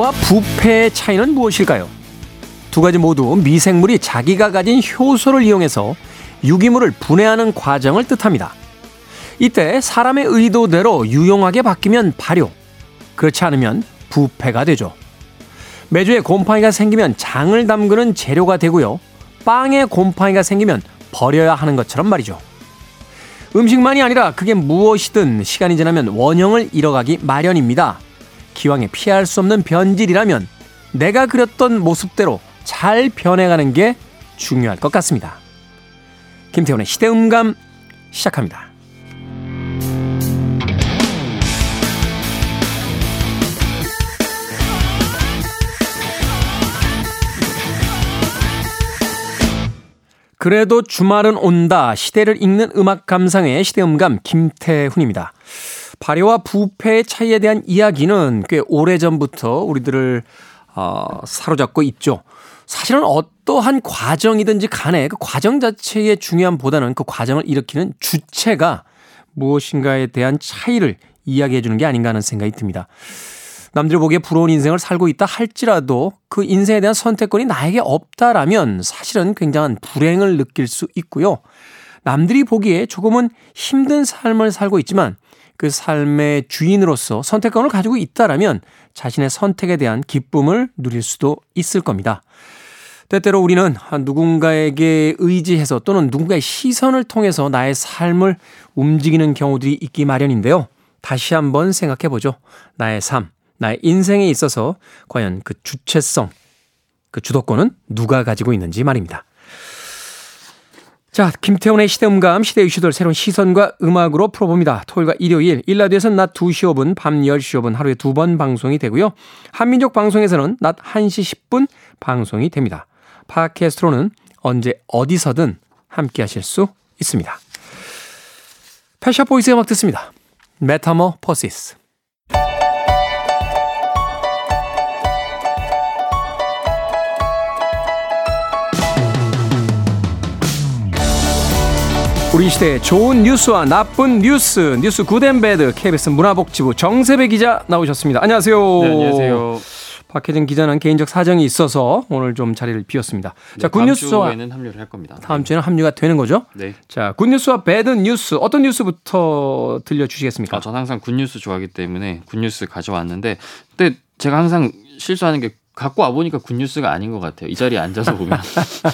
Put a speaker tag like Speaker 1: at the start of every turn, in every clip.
Speaker 1: 발효와 부패의 차이는 무엇일까요? 두 가지 모두 미생물이 자기가 가진 효소를 이용해서 유기물을 분해하는 과정을 뜻합니다. 이때 사람의 의도대로 유용하게 바뀌면 발효, 그렇지 않으면 부패가 되죠. 매주에 곰팡이가 생기면 장을 담그는 재료가 되고요. 빵에 곰팡이가 생기면 버려야 하는 것처럼 말이죠. 음식만이 아니라 그게 무엇이든 시간이 지나면 원형을 잃어가기 마련입니다. 기왕에 피할 수 없는 변질이라면 내가 그렸던 모습대로 잘 변해가는 게 중요할 것 같습니다. 김태훈의 시대음감 시작합니다. 그래도 주말은 온다. 시대를 읽는 음악 감상의 시대음감 김태훈입니다. 발효와 부패의 차이에 대한 이야기는 꽤 오래전부터 우리들을 어, 사로잡고 있죠. 사실은 어떠한 과정이든지 간에 그 과정 자체의 중요함보다는 그 과정을 일으키는 주체가 무엇인가에 대한 차이를 이야기해 주는 게 아닌가 하는 생각이 듭니다. 남들 보기에 부러운 인생을 살고 있다 할지라도 그 인생에 대한 선택권이 나에게 없다라면 사실은 굉장한 불행을 느낄 수 있고요. 남들이 보기에 조금은 힘든 삶을 살고 있지만 그 삶의 주인으로서 선택권을 가지고 있다라면 자신의 선택에 대한 기쁨을 누릴 수도 있을 겁니다. 때때로 우리는 누군가에게 의지해서 또는 누군가의 시선을 통해서 나의 삶을 움직이는 경우들이 있기 마련인데요. 다시 한번 생각해 보죠. 나의 삶, 나의 인생에 있어서 과연 그 주체성, 그 주도권은 누가 가지고 있는지 말입니다. 자, 김태훈의 시대음감, 시대 이슈들 새로운 시선과 음악으로 풀어봅니다. 토요일과 일요일, 일라디오에서는 낮 2시 5분, 밤 10시 5분 하루에 두 번 방송이 되고요. 한민족 방송에서는 낮 1시 10분 방송이 됩니다. 팟캐스트로는 언제 어디서든 함께 하실 수 있습니다. Pet Shop Boys의 음악 듣습니다. Metamorphosis. 우리 시대의 좋은 뉴스와 나쁜 뉴스, 뉴스 good and bad KBS 문화복지부 정세배 기자 나오셨습니다. 안녕하세요.
Speaker 2: 네, 안녕하세요.
Speaker 1: 박혜진 기자는 개인적 사정이 있어서 오늘 좀 자리를 비웠습니다.
Speaker 2: 네, 자, good news와 주에는 합류를 할 겁니다.
Speaker 1: 다음 주에는 합류가 되는 거죠?
Speaker 2: 네.
Speaker 1: 자, good news와 bad news 어떤 뉴스부터 들려주시겠습니까?
Speaker 2: 아, 저는 항상 good news 좋아하기 때문에 good news 가져왔는데, 근데 제가 항상 실수하는 게 갖고 와 보니까 good news가 아닌 것 같아요. 이 자리에 앉아서 보면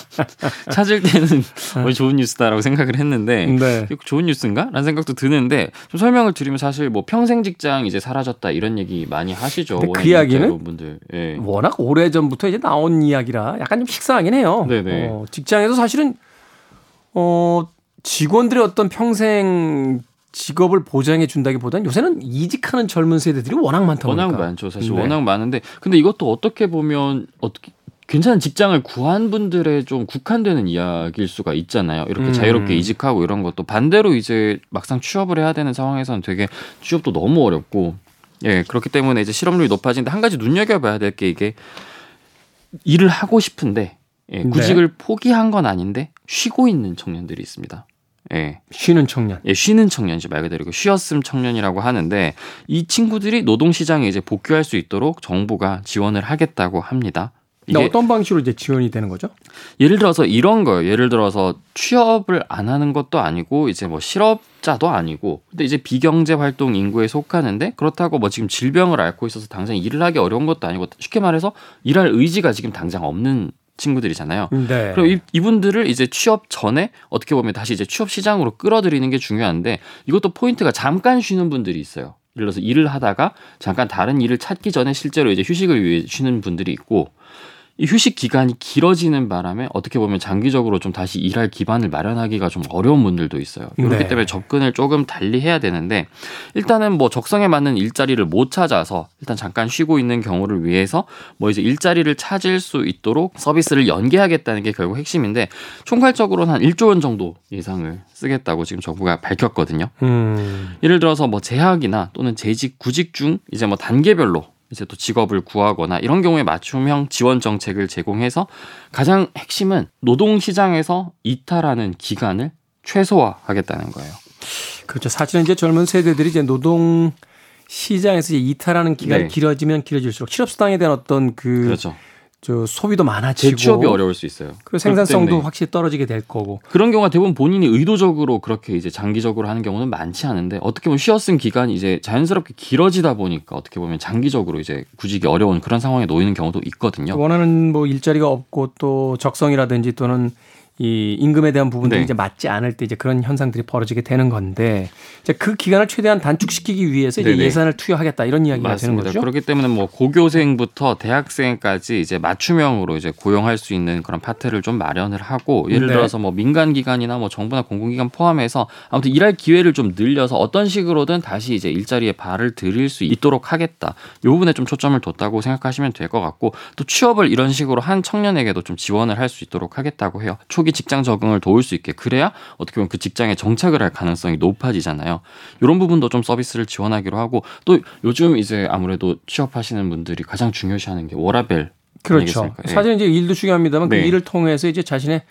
Speaker 2: 찾을 때는 뭐 좋은 뉴스다라고 생각을 했는데 네. 좋은 뉴스인가?라는 생각도 드는데 좀 설명을 드리면 사실 뭐 평생 직장 이제 사라졌다 이런 얘기 많이 하시죠.
Speaker 1: 그 이야기는 분들 예. 워낙 오래 전부터 이제 나온 이야기라 약간 좀 식상하긴 해요. 네네. 어, 직장에서 사실은 어 직원들의 어떤 평생 직업을 보장해 준다기보다는 요새는 이직하는 젊은 세대들이 워낙 많다 보니까.
Speaker 2: 워낙 많죠. 사실 네. 워낙 많은데 근데 이것도 어떻게 보면 어떻게 괜찮은 직장을 구한 분들의 좀 국한되는 이야기일 수가 있잖아요. 이렇게 음. 자유롭게 이직하고 이런 것도 반대로 이제 막상 취업을 해야 되는 상황에서는 되게 취업도 너무 어렵고 예 그렇기 때문에 이제 실업률이 높아지는데 한 가지 눈여겨봐야 될 게 이게 일을 하고 싶은데 예, 구직을 네. 포기한 건 아닌데 쉬고 있는 청년들이 있습니다.
Speaker 1: 예. 쉬는 청년.
Speaker 2: 예, 쉬는 청년이지 말 그대로 쉬었음 청년이라고 하는데 이 친구들이 노동 시장에 이제 복귀할 수 있도록 정부가 지원을 하겠다고 합니다.
Speaker 1: 이게 어떤 방식으로 이제 지원이 되는 거죠?
Speaker 2: 예를 들어서 이런 거예요. 예를 들어서 취업을 안 하는 것도 아니고 이제 뭐 실업자도 아니고 근데 이제 비경제 활동 인구에 속하는데 그렇다고 뭐 지금 질병을 앓고 있어서 당장 일을 하기 어려운 것도 아니고 쉽게 말해서 일할 의지가 지금 당장 없는 친구들이잖아요. 네. 그럼 이, 분들을 이제 취업 전에 어떻게 보면 다시 이제 취업 시장으로 끌어들이는 게 중요한데 이것도 포인트가 잠깐 쉬는 분들이 있어요. 예를 들어서 일을 하다가 잠깐 다른 일을 찾기 전에 실제로 이제 휴식을 위해 쉬는 분들이 있고 이 휴식 기간이 길어지는 바람에 어떻게 보면 장기적으로 좀 다시 일할 기반을 마련하기가 좀 어려운 분들도 있어요. 그렇기 네. 때문에 접근을 조금 달리 해야 되는데 일단은 뭐 적성에 맞는 일자리를 못 찾아서 일단 잠깐 쉬고 있는 경우를 위해서 뭐 이제 일자리를 찾을 수 있도록 서비스를 연계하겠다는 게 결국 핵심인데 총괄적으로는 한 1조 원 정도 예상을 쓰겠다고 지금 정부가 밝혔거든요. 음. 예를 들어서 뭐 재학이나 또는 재직 구직 중 이제 뭐 단계별로 이제 또 직업을 구하거나 이런 경우에 맞춤형 지원 정책을 제공해서 가장 핵심은 노동 시장에서 이탈하는 기간을 최소화하겠다는 거예요.
Speaker 1: 그렇죠. 사실은 이제 젊은 세대들이 이제 노동 시장에서 이제 이탈하는 기간이
Speaker 2: 네.
Speaker 1: 길어지면 길어질수록 실업수당에 대한 어떤 그
Speaker 2: 그렇죠.
Speaker 1: 저 소비도 많아지고
Speaker 2: 재취업이 어려울 수 있어요.
Speaker 1: 그리고 생산성도 확실히 떨어지게 될 거고.
Speaker 2: 그런 경우가 대부분 본인이 의도적으로 그렇게 이제 장기적으로 하는 경우는 많지 않은데 어떻게 보면 쉬었은 기간이 이제 자연스럽게 길어지다 보니까 어떻게 보면 장기적으로 이제 구직이 어려운 그런 상황에 놓이는 경우도 있거든요.
Speaker 1: 원하는 뭐 일자리가 없고 또 적성이라든지 또는 이 임금에 대한 부분들이
Speaker 2: 네.
Speaker 1: 이제 맞지 않을 때 이제 그런 현상들이 벌어지게 되는 건데 이제 그 기간을 최대한 단축시키기 위해서 이제
Speaker 2: 네네.
Speaker 1: 예산을 투여하겠다 이런 이야기가 되는
Speaker 2: 맞습니다.
Speaker 1: 거죠.
Speaker 2: 그렇기 때문에 뭐 고교생부터 대학생까지 이제 맞춤형으로 이제 고용할 수 있는 그런 파트를 좀 마련을 하고 예를
Speaker 1: 네.
Speaker 2: 들어서 뭐 민간 기관이나 뭐 정부나 공공기관 포함해서 아무튼 일할 기회를 좀 늘려서 어떤 식으로든 다시 이제 일자리에 발을 들일 수 있도록 하겠다. 이 부분에 좀 초점을 뒀다고 생각하시면 될 것 같고 또 취업을 이런 식으로 한 청년에게도 좀 지원을 할 수 있도록 하겠다고 해요. 초기 직장 적응을 도울 수 있게 그래야 어떻게 보면 그 직장에 정착을 할 가능성이 높아지잖아요. 이런 부분도 좀 서비스를 지원하기로 하고 또 요즘 이제 아무래도 취업하시는 분들이 가장 중요시하는 게 워라벨
Speaker 1: 그렇죠.
Speaker 2: 아니겠습니까? 예.
Speaker 1: 사실 이제 일도 중요합니다만 그
Speaker 2: 네.
Speaker 1: 일을 통해서 이제 자신의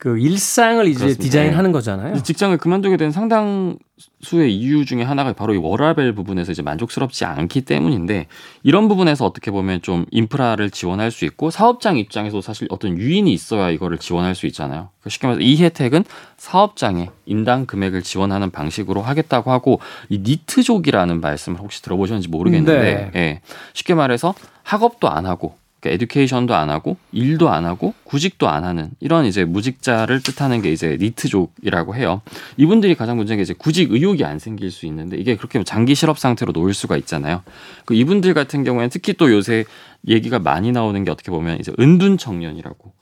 Speaker 1: 그 일상을 이제
Speaker 2: 그렇습니다.
Speaker 1: 디자인하는 거잖아요.
Speaker 2: 이제 직장을 그만두게 된 상당수의 이유 중에 하나가 바로 이 워라벨 부분에서 이제 만족스럽지 않기 때문인데 이런 부분에서 어떻게 보면 좀 인프라를 지원할 수 있고 사업장 입장에서 사실 어떤 유인이 있어야 이거를 지원할 수 있잖아요. 그러니까 쉽게 말해서 이 혜택은 사업장에 인당 금액을 지원하는 방식으로 하겠다고 하고 이 니트족이라는 말씀을 혹시 들어보셨는지 모르겠는데 예. 쉽게 말해서 학업도 안 하고 그러니까 에듀케이션도 안 하고 일도 안 하고 구직도 안 하는 이런 이제 무직자를 뜻하는 게 이제 니트족이라고 해요. 이분들이 가장 문제인 게 이제 구직 의욕이 안 생길 수 있는데 이게 그렇게 장기 실업 상태로 놓일 수가 있잖아요. 그 이분들 같은 경우에는 특히 또 요새 얘기가 많이 나오는 게 어떻게 보면 이제 은둔 청년이라고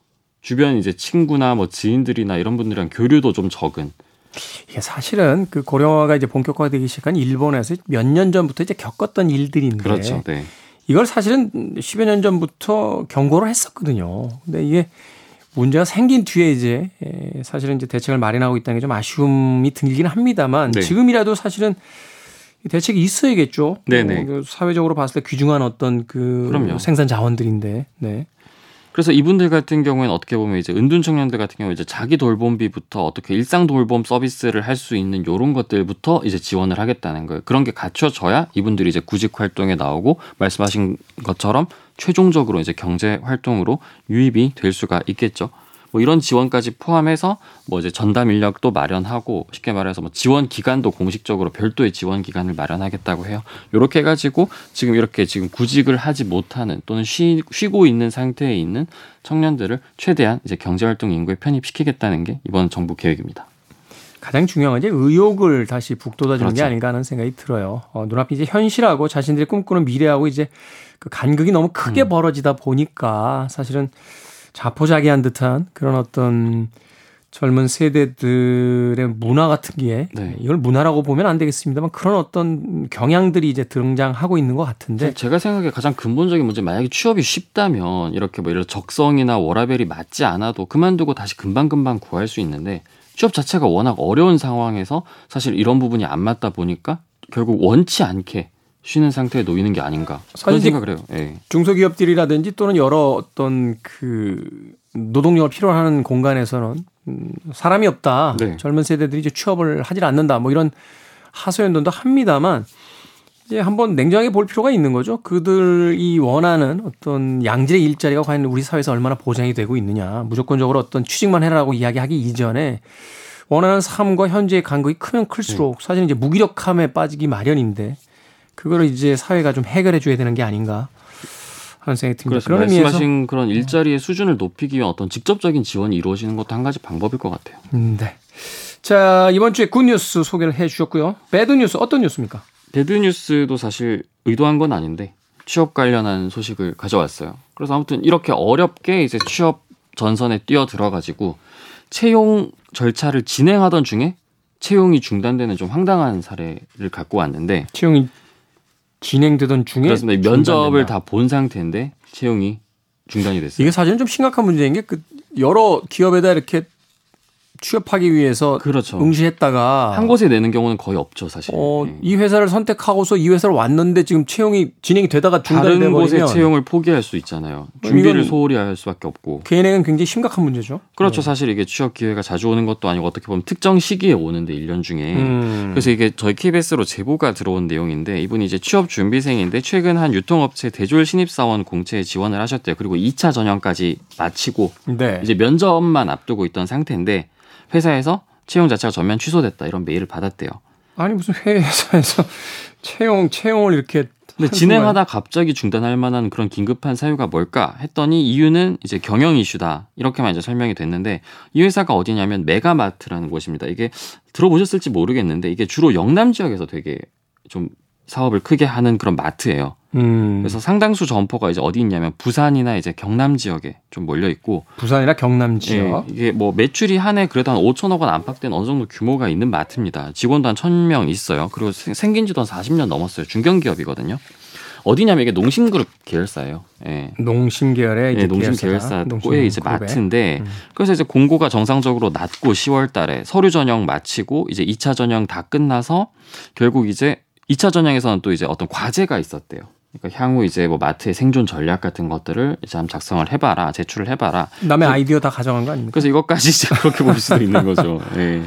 Speaker 2: 주변 이제 친구나 뭐 지인들이나 이런 분들이랑 교류도 좀 적은
Speaker 1: 이게 사실은 그 고령화가 이제 본격화되기 시작한 일본에서 몇 년 전부터 이제 겪었던 일들인데
Speaker 2: 그렇죠. 네.
Speaker 1: 이걸 사실은 10여 년 전부터 경고를 했었거든요. 근데 이게 문제가 생긴 뒤에 이제 에, 사실은 이제 대책을 마련하고 있다는 게 좀 아쉬움이 들긴 합니다만
Speaker 2: 네.
Speaker 1: 지금이라도 사실은 이 대책이 있어야겠죠.
Speaker 2: 네네.
Speaker 1: 어, 그 사회적으로 봤을 때 귀중한 어떤 그
Speaker 2: 그럼요.
Speaker 1: 생산 자원들인데. 네.
Speaker 2: 그래서 이분들 같은 경우에는 어떻게 보면 이제 은둔 청년들 같은 경우 이제 자기 돌봄비부터 어떻게 일상 돌봄 서비스를 할 수 있는 요런 것들부터 이제 지원을 하겠다는 거예요. 그런 게 갖춰져야 이분들이 이제 구직 활동에 나오고 말씀하신 것처럼 최종적으로 이제 경제 활동으로 유입이 될 수가 있겠죠. 뭐 이런 지원까지 포함해서 뭐 이제 전담 인력도 마련하고 쉽게 말해서 뭐 지원 기간도 공식적으로 별도의 지원 기간을 마련하겠다고 해요. 이렇게 해가지고 지금 이렇게 지금 구직을 하지 못하는 또는 쉬, 쉬고 있는 상태에 있는 청년들을 최대한 이제 경제 활동 인구에 편입시키겠다는 게 이번 정부 계획입니다.
Speaker 1: 가장 중요한 건 이제 의욕을 다시 북돋아주는 게
Speaker 2: 그렇죠.
Speaker 1: 아닌가 하는 생각이 들어요. 어, 눈앞에 이제 현실하고 자신들이 꿈꾸는 미래하고 이제 그 간극이 너무 크게
Speaker 2: 음.
Speaker 1: 벌어지다 보니까 사실은 자포자기한 듯한 그런 어떤 젊은 세대들의 문화 같은 게
Speaker 2: 네.
Speaker 1: 이걸 문화라고 보면 안 되겠습니다만 그런 어떤 경향들이 이제 등장하고 있는 것 같은데
Speaker 2: 제가 생각에 가장 근본적인 문제 만약에 취업이 쉽다면 이렇게 뭐 이런 적성이나 워라벨이 맞지 않아도 그만두고 다시 금방금방 구할 수 있는데 취업 자체가 워낙 어려운 상황에서 사실 이런 부분이 안 맞다 보니까 결국 원치 않게 쉬는 상태에 놓이는 게 아닌가 그런 생각을 해요. 예.
Speaker 1: 중소기업들이라든지 또는 여러 어떤 그 노동력을 필요로 하는 공간에서는 음, 사람이 없다.
Speaker 2: 네.
Speaker 1: 젊은 세대들이 이제 취업을 하질 않는다. 뭐 이런 하소연도 합니다만 이제 한번 냉정하게 볼 필요가 있는 거죠. 그들이 원하는 어떤 양질의 일자리가 과연 우리 사회에서 얼마나 보장이 되고 있느냐. 무조건적으로 어떤 취직만 해라라고 이야기하기 이전에 원하는 삶과 현재의 간극이 크면 클수록 사실 이제 무기력함에 빠지기 마련인데 그거를 이제 사회가 좀 해결해 줘야 되는 게 아닌가 하는 생각이 듭니다. 그런
Speaker 2: 말씀하신 그런 일자리의 수준을 높이기 위한 어떤 직접적인 지원이 이루어지는 것도 한 가지 방법일 것 같아요.
Speaker 1: 음, 네. 자, 이번 주에 굿뉴스 소개를 해 주셨고요. 배드뉴스 어떤 뉴스입니까?
Speaker 2: 배드뉴스도 사실 의도한 건 아닌데 취업 관련한 소식을 가져왔어요. 그래서 아무튼 이렇게 어렵게 이제 취업 전선에 뛰어 들어가지고 채용 절차를 진행하던 중에 채용이 중단되는 좀 황당한 사례를 갖고 왔는데
Speaker 1: 채용이 진행되던 중에
Speaker 2: 그렇습니다. 면접을.
Speaker 1: 다
Speaker 2: 본 상태인데 채용이 중단이 됐어요.
Speaker 1: 이게 사실은 좀 심각한 문제인 게 그 여러 기업에다 이렇게 취업하기 위해서 그렇죠. 응시했다가
Speaker 2: 한 곳에 내는 경우는 거의 없죠, 사실.
Speaker 1: 어, 네. 이 회사를 선택하고서 이 회사를 왔는데 지금 채용이 진행이 되다가 중단이
Speaker 2: 다른
Speaker 1: 곳에
Speaker 2: 채용을 포기할 수 있잖아요. 준비를 소홀히 할 수밖에 없고.
Speaker 1: 개인에게는 굉장히 심각한 문제죠.
Speaker 2: 그렇죠. 네. 사실 이게 취업 기회가 자주 오는 것도 아니고 어떻게 보면 특정 시기에 오는데 1년 중에. 음. 그래서 이게 저희 KBS로 제보가 들어온 내용인데 이분이 이제 취업 준비생인데 최근 한 유통업체 대졸 신입사원 공채에 지원을 하셨대요. 그리고 2차 전형까지 마치고 네. 이제 면접만 앞두고 있던 상태인데 회사에서 채용 자체가 전면 취소됐다 이런 메일을 받았대요.
Speaker 1: 아니 무슨 회사에서 채용 채용을 이렇게
Speaker 2: 근데 진행하다 갑자기 중단할 만한 그런 긴급한 사유가 뭘까 했더니 이유는 이제 경영 이슈다 이렇게만 이제 설명이 됐는데 이 회사가 어디냐면 메가마트라는 곳입니다. 이게 들어보셨을지 모르겠는데 이게 주로 영남 지역에서 되게 좀 사업을 크게 하는 그런 마트예요. 음. 그래서 상당수 점포가 이제 어디 있냐면 부산이나 이제 경남 지역에 좀 몰려 있고
Speaker 1: 부산이나 경남 지역
Speaker 2: 예, 이게 뭐 매출이 한 해 그래도 한 5천억 원 안팎된 어느 정도 규모가 있는 마트입니다. 직원도 한 1,000명 있어요. 그리고 생긴 지도 한 40년 넘었어요. 중견기업이거든요. 어디냐면 이게 농심그룹 계열사예요. 예.
Speaker 1: 농심 계열의
Speaker 2: 예, 농심 계열사의 이제 마트인데 음. 그래서 이제 공고가 정상적으로 났고 10월 달에 서류 전형 마치고 이제 2차 전형 다 끝나서 결국 이제 2차 전형에서는 또 이제 어떤 과제가 있었대요. 그러니까 향후 이제 뭐 마트의 생존 전략 같은 것들을 이제 한번 작성을 해봐라, 제출을 해봐라.
Speaker 1: 남의 아이디어 다 가져간 거 아닙니까?
Speaker 2: 그래서 이것까지 이제 그렇게 볼 수도 있는 거죠. 예.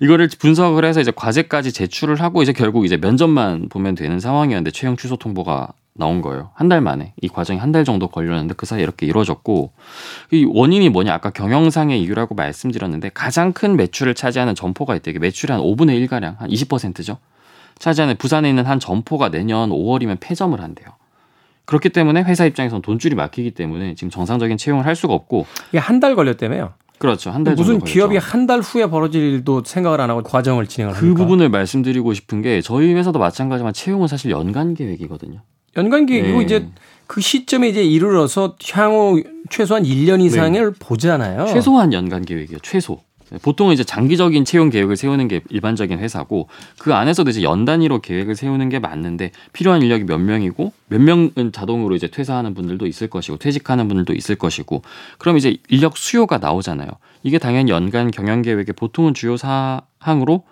Speaker 2: 이거를 분석을 해서 이제 과제까지 제출을 하고 이제 결국 이제 면접만 보면 되는 상황이었는데 채용 취소 통보가 나온 거예요. 한 달 만에 이 과정이 한 달 정도 걸렸는데 그 사이 에 이렇게 이루어졌고 이 원인이 뭐냐 아까 경영상의 이유라고 말씀드렸는데 가장 큰 매출을 차지하는 점포가 있대요. 매출의 한 5분의 1 가량 한 20%죠. 차지하는 부산에 있는 한 점포가 내년 5월이면 폐점을 한대요. 그렇기 때문에 회사 입장에서는 돈줄이 막히기 때문에 지금 정상적인 채용을 할 수가 없고
Speaker 1: 이게 한 달 걸렸다며요.
Speaker 2: 그렇죠. 한 달
Speaker 1: 무슨 기업이 한 달 후에 벌어질 일도 생각을 안 하고 과정을 진행을
Speaker 2: 그
Speaker 1: 합니까?
Speaker 2: 부분을 말씀드리고 싶은 게 저희 회사도 마찬가지지만 채용은 사실 연간 계획이거든요.
Speaker 1: 연간 계획이고 네. 이제 그 시점에 이제 이르러서 향후 최소한 1년 이상을 네. 보잖아요.
Speaker 2: 최소한 연간 계획이요. 최소. 보통은 이제 장기적인 채용 계획을 세우는 게 일반적인 회사고 그 안에서도 이제 연 단위로 계획을 세우는 게 맞는데 필요한 인력이 몇 명이고 몇 명은 자동으로 이제 퇴사하는 분들도 있을 것이고 퇴직하는 분들도 있을 것이고 그럼 이제 인력 수요가 나오잖아요. 이게 당연히 연간 경영 계획의 보통은 주요 사항으로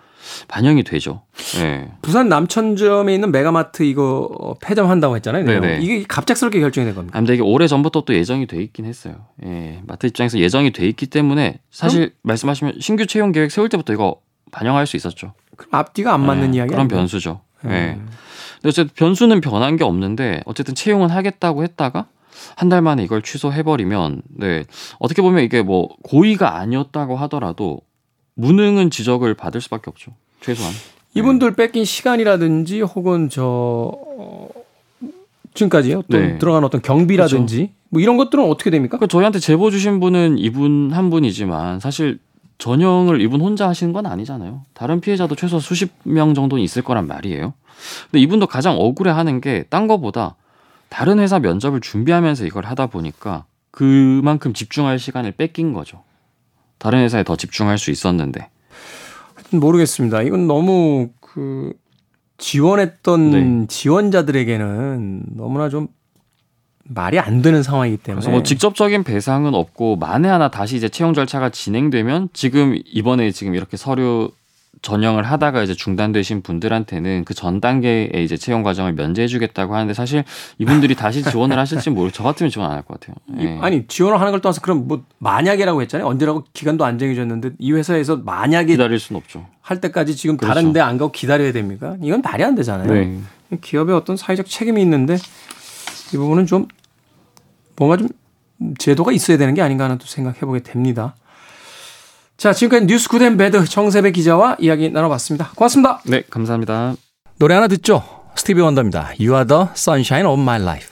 Speaker 2: 반영이 되죠. 네.
Speaker 1: 부산 남천점에 있는 메가마트 이거 폐점한다고 했잖아요. 네네. 이게 갑작스럽게 결정이 된 겁니다.
Speaker 2: 아, 근데 이게 오래 전부터 또 예정이 돼 있긴 했어요. 예. 마트 입장에서 예정이 돼 있기 때문에 사실 그럼? 말씀하시면 신규 채용 계획 세울 때부터 이거 반영할 수 있었죠.
Speaker 1: 그럼 앞뒤가 안 맞는 네. 이야기
Speaker 2: 그런 변수죠. 예. 네. 네. 근데 어쨌든 변수는 변한 게 없는데 어쨌든 채용은 하겠다고 했다가 한달 만에 이걸 취소해버리면 네 어떻게 보면 이게 뭐 고의가 아니었다고 하더라도 무능은 지적을 받을 수밖에 없죠. 최소한.
Speaker 1: 이분들 뺏긴 시간이라든지 혹은 저 어, 지금까지요. 또 네. 들어간 어떤 경비라든지 그렇죠. 뭐 이런 것들은 어떻게 됩니까?
Speaker 2: 그 저희한테 제보 주신 분은 이분 한 분이지만 사실 전형을 이분 혼자 하시는 건 아니잖아요. 다른 피해자도 최소 수십 명 정도는 있을 거란 말이에요. 근데 이분도 가장 억울해 하는 게 딴 거보다 다른 회사 면접을 준비하면서 이걸 하다 보니까 그만큼 집중할 시간을 뺏긴 거죠. 다른 회사에 더 집중할 수 있었는데.
Speaker 1: 모르겠습니다. 이건 너무 그 지원했던 네. 지원자들에게는 너무나 좀 말이 안 되는 상황이기 때문에.
Speaker 2: 그래서 뭐 직접적인 배상은 없고 만에 하나 다시 이제 채용 절차가 진행되면 지금 이번에 지금 이렇게 서류 전형을 하다가 이제 중단되신 분들한테는 그 전 단계에 이제 채용 과정을 면제해주겠다고 하는데 사실 이분들이 다시 지원을 하실지 모르. 저 같으면 지원 안 할 것 같아요.
Speaker 1: 예. 아니 지원을 하는 걸 떠나서 그럼 뭐 만약이라고 했잖아요. 언제라고 기간도 안 정해졌는데 이 회사에서 만약에
Speaker 2: 기다릴 수는 없죠.
Speaker 1: 할 때까지 지금 그렇죠. 다른데 안 가고 기다려야 됩니까? 이건 말이 안 되잖아요. 네. 기업의 어떤 사회적 책임이 있는데 이 부분은 좀 뭔가 좀 제도가 있어야 되는 게 아닌가 하는 또 생각해 보게 됩니다. 자, 지금까지 뉴스 good and bad 정세배 기자와 이야기 나눠봤습니다. 고맙습니다.
Speaker 2: 네, 감사합니다.
Speaker 1: 노래 하나 듣죠? 스티비 원더입니다. You are the sunshine of my life.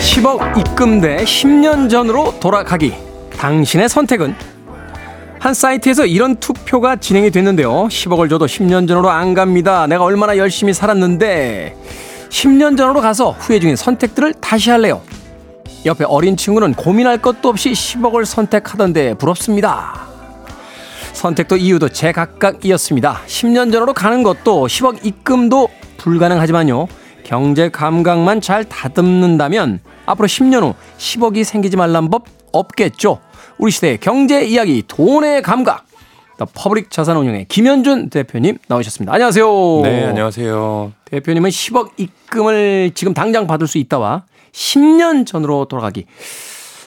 Speaker 1: (10억) 입금돼 (10년) 전으로 돌아가기 당신의 선택은 한 사이트에서 이런 투표가 진행이 됐는데요. 10억을 줘도 10년 전으로 안 갑니다. 내가 얼마나 열심히 살았는데 10년 전으로 가서 후회 중인 선택들을 다시 할래요. 옆에 어린 친구는 고민할 것도 없이 10억을 선택하던데 부럽습니다. 선택도 이유도 제각각이었습니다. 10년 전으로 가는 것도 10억 입금도 불가능하지만요. 경제 감각만 잘 다듬는다면 앞으로 10년 후 10억이 생기지 말란 법 없겠죠. 우리 시대의 경제 이야기 돈의 감각. 더 퍼블릭 자산운용의 김현준 대표님 나오셨습니다. 안녕하세요.
Speaker 3: 네, 안녕하세요.
Speaker 1: 대표님은 10억 입금을 지금 당장 받을 수 있다와 10년 전으로 돌아가기.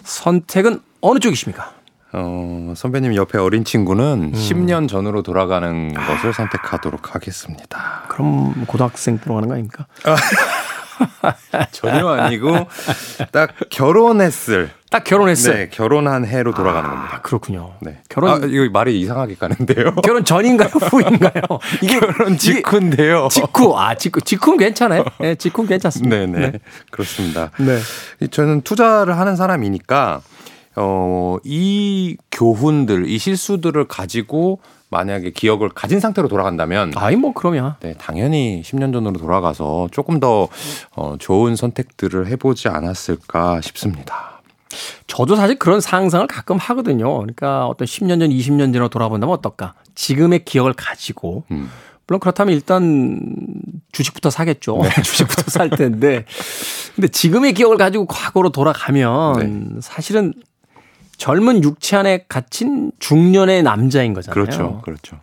Speaker 1: 선택은 어느 쪽이십니까?
Speaker 3: 어, 선배님 옆에 어린 친구는 음. 10년 전으로 돌아가는 아. 것을 선택하도록 하겠습니다.
Speaker 1: 그럼 고등학생 들어가는 거 아닙니까?
Speaker 3: 전혀 아니고 딱 결혼했을
Speaker 1: 딱 결혼했어요.
Speaker 3: 네, 결혼한 해로 돌아가는
Speaker 1: 아,
Speaker 3: 겁니다.
Speaker 1: 그렇군요.
Speaker 3: 네. 결혼 아, 이거 말이 이상하게 가는데요.
Speaker 1: 결혼 전인가요, 후인가요?
Speaker 3: 이게 결혼 직후인데요.
Speaker 1: 직후. 아, 직후. 직후는 괜찮아요. 네, 직후는 괜찮습니다.
Speaker 3: 네, 네. 그렇습니다. 네. 저는 투자를 하는 사람이니까 어, 이 교훈들, 이 실수들을 가지고 만약에 기억을 가진 상태로 돌아간다면
Speaker 1: 아이 뭐 그러면
Speaker 3: 네 당연히 10년 전으로 돌아가서 조금 더 어, 좋은 선택들을 해보지 않았을까 싶습니다.
Speaker 1: 저도 사실 그런 상상을 가끔 하거든요. 그러니까 어떤 10년 전, 20년 전으로 돌아본다면 어떨까? 지금의 기억을 가지고 음. 물론 그렇다면 일단 주식부터 사겠죠. 네. 주식부터 살 텐데. 근데 지금의 기억을 가지고 과거로 돌아가면 네. 사실은 젊은 육체 안에 갇힌 중년의 남자인 거잖아요.
Speaker 3: 그렇죠. 그렇죠.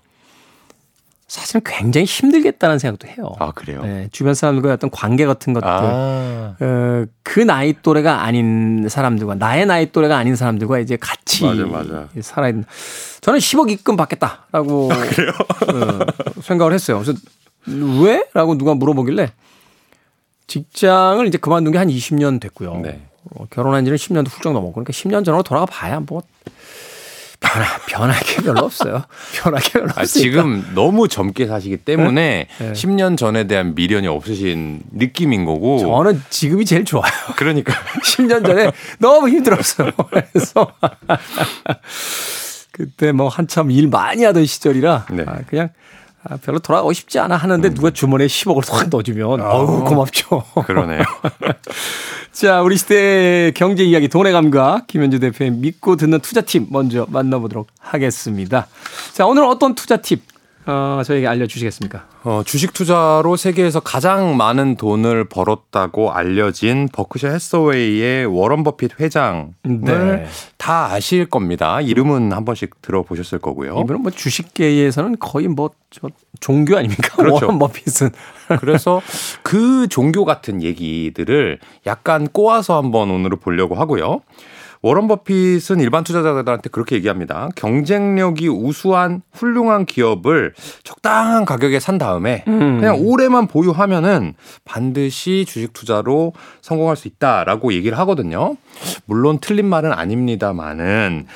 Speaker 1: 사실은 굉장히 힘들겠다는 생각도 해요.
Speaker 3: 아, 그래요?
Speaker 1: 네, 주변 사람들과의 어떤 관계 같은 것들. 아. 어, 그 나이 또래가 아닌 사람들과, 나의 나이 또래가 아닌 사람들과 이제 같이 맞아, 맞아. 살아야 된다. 저는 10억 입금 받겠다라고 아, 어, 생각을 했어요. 그래서 왜? 라고 누가 물어보길래 직장을 이제 그만둔 게 한 20년 됐고요. 네. 어, 결혼한 지는 10년도 훌쩍 넘었고 그러니까 10년 전으로 돌아가 봐야 뭐 변화 변할 게 별로 없어요. 변할 게 별로 없어요.
Speaker 3: 지금 너무 젊게 사시기 때문에 네? 네. 10년 전에 대한 미련이 없으신 느낌인 거고.
Speaker 1: 저는 지금이 제일 좋아요.
Speaker 3: 그러니까
Speaker 1: 10년 전에 너무 힘들었어요. 그래서 그때 뭐 한참 일 많이 하던 시절이라 네. 아, 그냥 아, 별로 돌아가고 싶지 않아 하는데 음. 누가 주머니에 10억을 확 넣어주면 아. 어우 고맙죠.
Speaker 3: 그러네요.
Speaker 1: 자, 우리 시대 경제 이야기 돈의 감각 김현주 대표의 믿고 듣는 투자 팁 먼저 만나보도록 하겠습니다. 자, 오늘 어떤 투자 팁 어, 저에게 알려주시겠습니까?
Speaker 3: 어, 주식 투자로 세계에서 가장 많은 돈을 벌었다고 알려진 버크셔 해서웨이의 워런 버핏 회장을 네. 다 아실 겁니다. 이름은 한 번씩 들어보셨을 거고요.
Speaker 1: 이분은 뭐 주식계에서는 거의 뭐저 종교 아닙니까? 그렇죠. 워런 버핏은.
Speaker 3: 그래서 그 종교 같은 얘기들을 약간 꼬아서 한번 오늘은 보려고 하고요. 워런 버핏은 일반 투자자들한테 그렇게 얘기합니다. 경쟁력이 우수한 훌륭한 기업을 적당한 가격에 산 다음에 음. 그냥 오래만 보유하면은 반드시 주식 투자로 성공할 수 있다라고 얘기를 하거든요. 물론 틀린 말은 아닙니다만은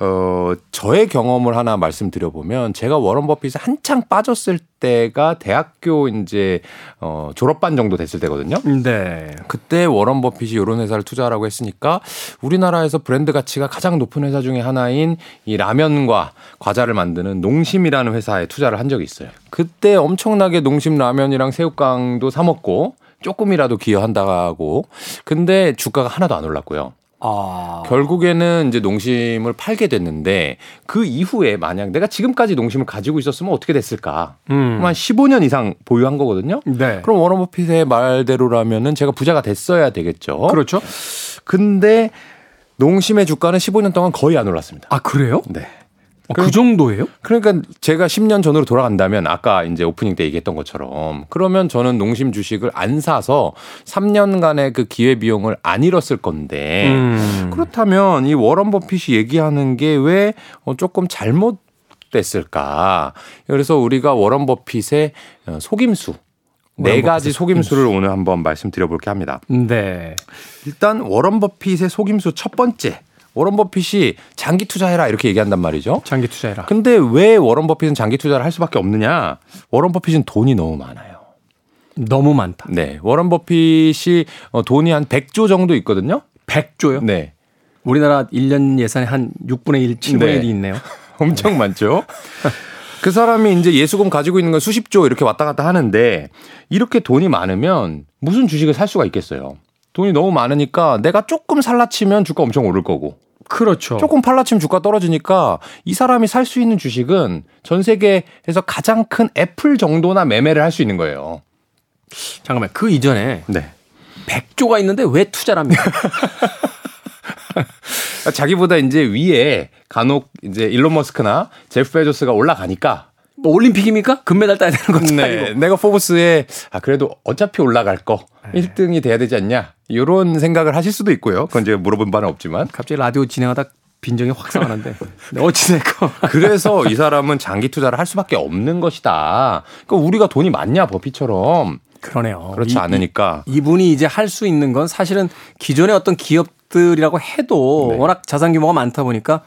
Speaker 3: 어 저의 경험을 하나 말씀드려 보면 제가 워런 버핏이 한창 빠졌을 때가 대학교 이제 어 졸업반 정도 됐을 때거든요.
Speaker 1: 네.
Speaker 3: 그때 워런 버핏이 이런 회사를 투자하라고 했으니까 우리나라에서 브랜드 가치가 가장 높은 회사 중에 하나인 이 라면과 과자를 만드는 농심이라는 회사에 투자를 한 적이 있어요. 그때 엄청나게 농심 라면이랑 새우깡도 사 먹고 조금이라도 기여한다고 근데 주가가 하나도 안 올랐고요. 아. 결국에는 이제 농심을 팔게 됐는데 그 이후에 만약 내가 지금까지 농심을 가지고 있었으면 어떻게 됐을까? 음. 한 15년 이상 보유한 거거든요. 네. 그럼 워런 버핏의 말대로라면은 제가 부자가 됐어야 되겠죠.
Speaker 1: 그렇죠.
Speaker 3: 근데 농심의 주가는 15년 동안 거의 안 올랐습니다.
Speaker 1: 아, 그래요?
Speaker 3: 네.
Speaker 1: 어, 그 정도예요?
Speaker 3: 그러니까 제가 10년 전으로 돌아간다면 아까 이제 오프닝 때 얘기했던 것처럼 그러면 저는 농심 주식을 안 사서 3년간의 그 기회 비용을 안 잃었을 건데 음. 그렇다면 이 워런 버핏이 얘기하는 게왜 어, 조금 잘못 됐을까? 그래서 우리가 워런 버핏의 어, 속임수 네 가지 속임수를 오늘 한번 말씀드려 볼게 합니다.
Speaker 1: 네.
Speaker 3: 일단 워런 버핏의 속임수 첫 번째. 워런 버핏이 장기 투자해라 이렇게 얘기한단 말이죠.
Speaker 1: 장기 투자해라.
Speaker 3: 근데 왜 워런 버핏은 장기 투자를 할 수밖에 없느냐? 워런 버핏은 돈이 너무 많아요.
Speaker 1: 너무 많다.
Speaker 3: 네. 워런 버핏이 어, 돈이 한 100조 정도 있거든요.
Speaker 1: 100조요?
Speaker 3: 네.
Speaker 1: 우리나라 1년 예산의 한 6분의 1, 7분의 네. 1이 있네요.
Speaker 3: 엄청 많죠. 그 사람이 이제 예수금 가지고 있는 건 수십조 이렇게 왔다 갔다 하는데 이렇게 돈이 많으면 무슨 주식을 살 수가 있겠어요. 돈이 너무 많으니까 내가 조금 살라치면 주가 엄청 오를 거고
Speaker 1: 그렇죠.
Speaker 3: 조금 팔라치면 주가 떨어지니까 이 사람이 살 수 있는 주식은 전 세계에서 가장 큰 애플 정도나 매매를 할 수 있는 거예요.
Speaker 1: 잠깐만 그 이전에
Speaker 3: 네.
Speaker 1: 100조가 있는데 왜 투자를 합니까?
Speaker 3: 자기보다 이제 위에 간혹 이제 일론 머스크나 제프 베조스가 올라가니까
Speaker 1: 뭐 올림픽입니까? 금메달 따야 되는 것도
Speaker 3: 네,
Speaker 1: 아니고.
Speaker 3: 내가 포브스에 아 그래도 어차피 올라갈 거 1등이 돼야 되지 않냐 이런 생각을 하실 수도 있고요. 그건 제가 물어본 바는 없지만
Speaker 1: 갑자기 라디오 진행하다 빈정이 확 상하는데 네, 어찌됐건
Speaker 3: 그래서 이 사람은 장기 투자를 할 수밖에 없는 것이다. 그러니까 우리가 돈이 많냐 버피처럼
Speaker 1: 그러네요.
Speaker 3: 그렇지
Speaker 1: 이-
Speaker 3: 않으니까
Speaker 1: 이, 분이 이제 할 수 있는 건 사실은 기존의 어떤 기업들이라고 해도
Speaker 3: 네.
Speaker 1: 워낙 자산 규모가 많다 보니까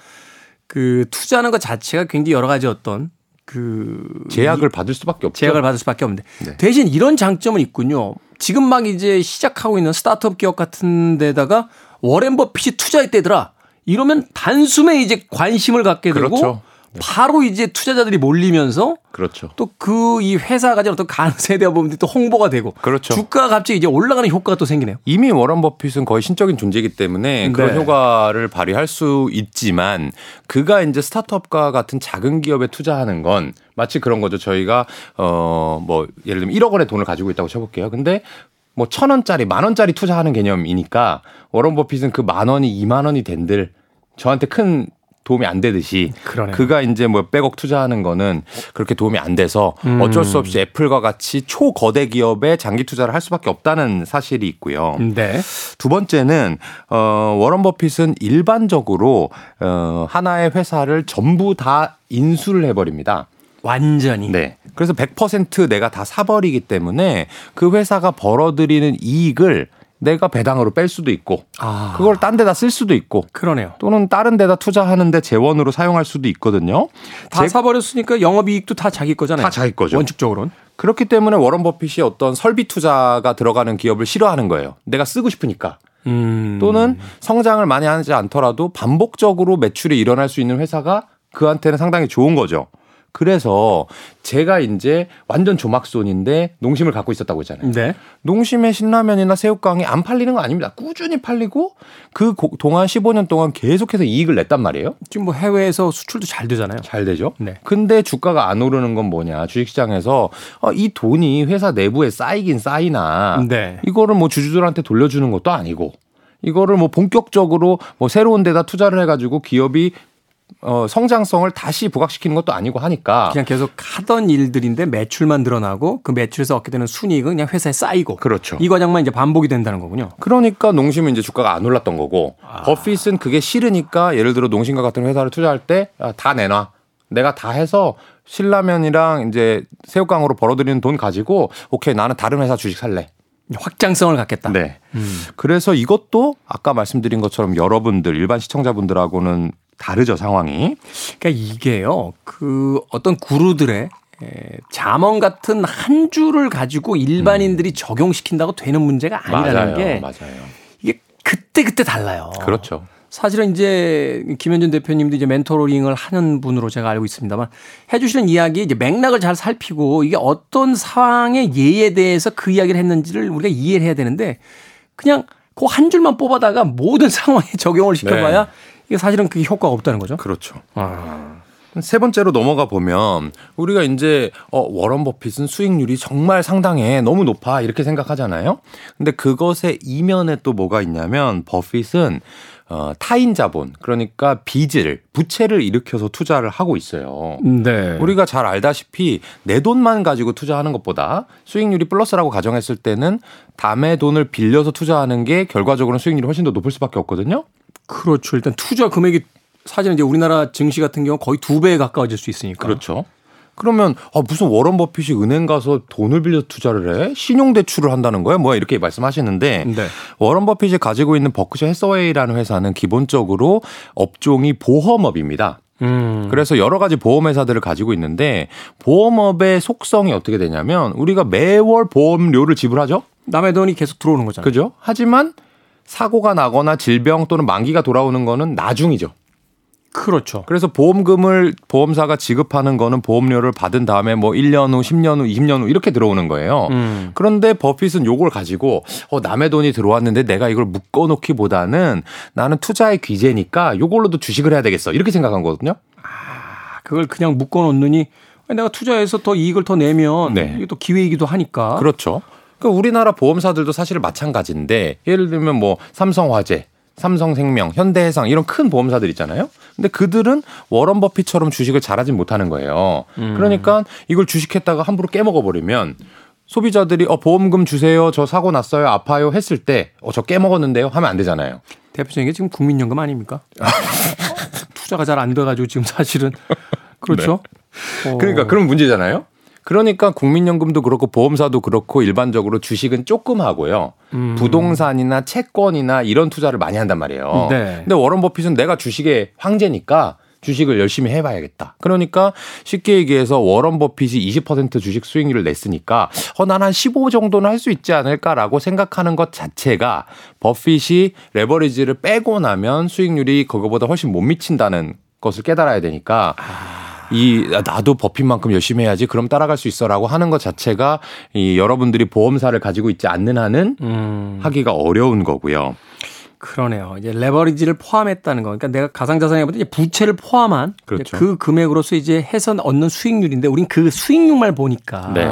Speaker 1: 그 투자하는 것 자체가 굉장히 여러 가지 어떤 그
Speaker 3: 제약을 받을 수밖에 없죠.
Speaker 1: 제약을 받을 수밖에 없는데
Speaker 3: 네.
Speaker 1: 대신 이런 장점은 있군요. 지금 막 이제 시작하고 있는 스타트업 기업 같은 데다가 워렌 버핏이 투자했대더라. 이러면 단숨에 이제 관심을 갖게 되고
Speaker 3: 그렇죠.
Speaker 1: 바로 이제 투자자들이 몰리면서
Speaker 3: 그렇죠.
Speaker 1: 또 그 이 회사가 가진 어떤 가능성에 대한 부분들이 또 홍보가 되고
Speaker 3: 그렇죠.
Speaker 1: 주가가 갑자기 이제 올라가는 효과가 또 생기네요.
Speaker 3: 이미 워런 버핏은 거의 신적인 존재이기 때문에 그런
Speaker 1: 네.
Speaker 3: 효과를 발휘할 수 있지만 그가 이제 스타트업과 같은 작은 기업에 투자하는 건 마치 그런 거죠. 저희가 어 뭐 예를 들면 1억 원의 돈을 가지고 있다고 쳐볼게요. 근데 뭐 천 원짜리 만 원짜리 투자하는 개념이니까 워런 버핏은 그 만 원이 2만 원이 된들 저한테 큰 도움이 안 되듯이
Speaker 1: 그러네요.
Speaker 3: 그가 이제 뭐 백억 투자하는 거는 그렇게 도움이 안 돼서 어쩔 수 없이 애플과 같이 초거대 기업에 장기 투자를 할 수밖에 없다는 사실이 있고요.
Speaker 1: 네.
Speaker 3: 두 번째는 어 워런 버핏은 일반적으로 어 하나의 회사를 전부 다 인수를 해 버립니다.
Speaker 1: 완전히.
Speaker 3: 네. 그래서 100% 내가 다 사버리기 때문에 그 회사가 벌어들이는 이익을 내가 배당으로 뺄 수도 있고
Speaker 1: 아.
Speaker 3: 그걸 딴 데다 쓸 수도 있고
Speaker 1: 그러네요.
Speaker 3: 또는 다른 데다 투자하는데 재원으로 사용할 수도 있거든요.
Speaker 1: 다
Speaker 3: 제-
Speaker 1: 사버렸으니까 영업이익도 다 자기 거잖아요.
Speaker 3: 다 자기 거죠.
Speaker 1: 원칙적으로는.
Speaker 3: 그렇기 때문에 워런 버핏이 어떤 설비 투자가 들어가는 기업을 싫어하는 거예요. 내가 쓰고 싶으니까.
Speaker 1: 음.
Speaker 3: 또는 성장을 많이 하지 않더라도 반복적으로 매출이 일어날 수 있는 회사가 그한테는 상당히 좋은 거죠. 그래서 제가 이제 완전 조막손인데 농심을 갖고 있었다고 했잖아요.
Speaker 1: 네.
Speaker 3: 농심의 신라면이나 새우깡이 안 팔리는 거 아닙니다. 꾸준히 팔리고 그 고- 동안 15년 동안 계속해서 이익을 냈단 말이에요.
Speaker 1: 지금 뭐 해외에서 수출도 잘 되잖아요.
Speaker 3: 잘 되죠.
Speaker 1: 네.
Speaker 3: 근데 주가가 안 오르는 건 뭐냐? 주식시장에서 어, 이 돈이 회사 내부에 쌓이긴 쌓이나
Speaker 1: 네.
Speaker 3: 이거를 뭐 주주들한테 돌려주는 것도 아니고 이거를 뭐 본격적으로 뭐 새로운 데다 투자를 해가지고 기업이 어, 성장성을 다시 부각시키는 것도 아니고 하니까
Speaker 1: 그냥 계속 하던 일들인데 매출만 늘어나고 그 매출에서 얻게 되는 순이익은 그냥 회사에 쌓이고
Speaker 3: 그렇죠.
Speaker 1: 이 과정만 이제 반복이 된다는 거군요.
Speaker 3: 그러니까 농심은 이제 주가가 안 올랐던 거고 버핏은 그게 싫으니까 예를 들어 농심과 같은 회사를 투자할 때 다 내놔. 내가 다 해서 신라면이랑 이제 새우깡으로 벌어들이는 돈 가지고 오케이 나는 다른 회사 주식 살래.
Speaker 1: 확장성을 갖겠다.
Speaker 3: 네.
Speaker 1: 음.
Speaker 3: 그래서 이것도 아까 말씀드린 것처럼 여러분들 일반 시청자분들하고는 다르죠 상황이.
Speaker 1: 그러니까 이게요. 그 어떤 구루들의 에, 자문 같은 한 줄을 가지고 일반인들이 적용시킨다고 되는 문제가 아니라는
Speaker 3: 맞아요,
Speaker 1: 게
Speaker 3: 맞아요.
Speaker 1: 이게 그때 그때 달라요.
Speaker 3: 그렇죠.
Speaker 1: 사실은 이제 김현준 대표님도 이제 멘토링을 하는 분으로 제가 알고 있습니다만 해주시는 이야기 이제 맥락을 잘 살피고 이게 어떤 상황의 예에 대해서 그 이야기를 했는지를 우리가 이해를 해야 되는데 그냥 그 한 줄만 뽑아다가 모든 상황에 적용을 시켜봐야 이게 사실은 그게 효과가 없다는 거죠.
Speaker 3: 그렇죠.
Speaker 1: 아.
Speaker 3: 세 번째로 넘어가 보면 우리가 이제 어 워런 버핏은 수익률이 정말 상당해 너무 높아 이렇게 생각하잖아요. 근데 그것의 이면에 또 뭐가 있냐면 버핏은 어 타인 자본 그러니까 빚을 부채를 일으켜서 투자를 하고 있어요.
Speaker 1: 네.
Speaker 3: 우리가 잘 알다시피 내 돈만 가지고 투자하는 것보다 수익률이 플러스라고 가정했을 때는 남의 돈을 빌려서 투자하는 게 결과적으로는 수익률이 훨씬 더 높을 수밖에 없거든요.
Speaker 1: 그렇죠. 일단 투자 금액이 사실은 이제 우리나라 증시 같은 경우 거의 두 배에 가까워질 수 있으니까.
Speaker 3: 그렇죠. 그러면 아, 무슨 워런 버핏이 은행 가서 돈을 빌려 투자를 해? 신용 대출을 한다는 거야? 뭐야 이렇게 말씀하시는데
Speaker 1: 네.
Speaker 3: 워런 버핏이 가지고 있는 버크셔 해서웨이라는 회사는 기본적으로 업종이 보험업입니다.
Speaker 1: 음.
Speaker 3: 그래서 여러 가지 보험 회사들을 가지고 있는데 보험업의 속성이 어떻게 되냐면 우리가 매월 보험료를 지불하죠.
Speaker 1: 남의 돈이 계속 들어오는 거잖아요.
Speaker 3: 그죠? 하지만 사고가 나거나 질병 또는 만기가 돌아오는 거는 나중이죠.
Speaker 1: 그렇죠.
Speaker 3: 그래서 보험금을 보험사가 지급하는 거는 보험료를 받은 다음에 뭐 1년 후, 10년 후, 20년 후 이렇게 들어오는 거예요.
Speaker 1: 음.
Speaker 3: 그런데 버핏은 요걸 가지고 어 남의 돈이 들어왔는데 내가 이걸 묶어 놓기보다는 나는 투자의 귀재니까 요걸로도 주식을 해야 되겠어. 이렇게 생각한 거거든요.
Speaker 1: 그걸 그냥 묶어 놓느니 내가 투자해서 더 이익을 더 내면
Speaker 3: 네.
Speaker 1: 이게 또 기회이기도 하니까.
Speaker 3: 그렇죠. 그러니까 우리나라 보험사들도 사실 마찬가지인데 예를 들면 뭐 삼성화재, 삼성생명, 현대해상 이런 큰 보험사들 있잖아요. 근데 그들은 워런 버핏처럼 주식을 잘하진 못하는 거예요. 그러니까 이걸 주식했다가 함부로 깨먹어 버리면 소비자들이 어 보험금 주세요. 저 사고 났어요. 아파요. 했을 때 어 저 깨먹었는데요. 하면 안 되잖아요.
Speaker 1: 대표적인 게 지금 국민연금 아닙니까? 투자가 잘 안 돼가지고 지금 사실은 그렇죠. 어,
Speaker 3: 그러니까 그런 문제잖아요. 그러니까 국민연금도 그렇고 보험사도 그렇고 일반적으로 주식은 조금 하고요.
Speaker 1: 음.
Speaker 3: 부동산이나 채권이나 이런 투자를 많이 한단 말이에요.
Speaker 1: 네.
Speaker 3: 근데 워런 버핏은 내가 주식의 황제니까 주식을 열심히 해봐야겠다. 그러니까 쉽게 얘기해서 워런 버핏이 20% 주식 수익률을 냈으니까 어, 난 한 15 정도는 할 수 있지 않을까라고 생각하는 것 자체가 버핏이 레버리지를 빼고 나면 수익률이 그거보다 훨씬 못 미친다는 것을 깨달아야 되니까 이 나도 버핏만큼 열심히 해야지 그럼 따라갈 수 있어라고 하는 것 자체가 이 여러분들이 보험사를 가지고 있지 않는 한은
Speaker 1: 음,
Speaker 3: 하기가 어려운 거고요.
Speaker 1: 그러네요. 이제 레버리지를 포함했다는 거. 그러니까 내가 가상자산에 이제 부채를 포함한
Speaker 3: 그렇죠.
Speaker 1: 그 금액으로서 이제 해서 얻는 수익률인데 우린 그 수익률만 보니까.
Speaker 3: 네.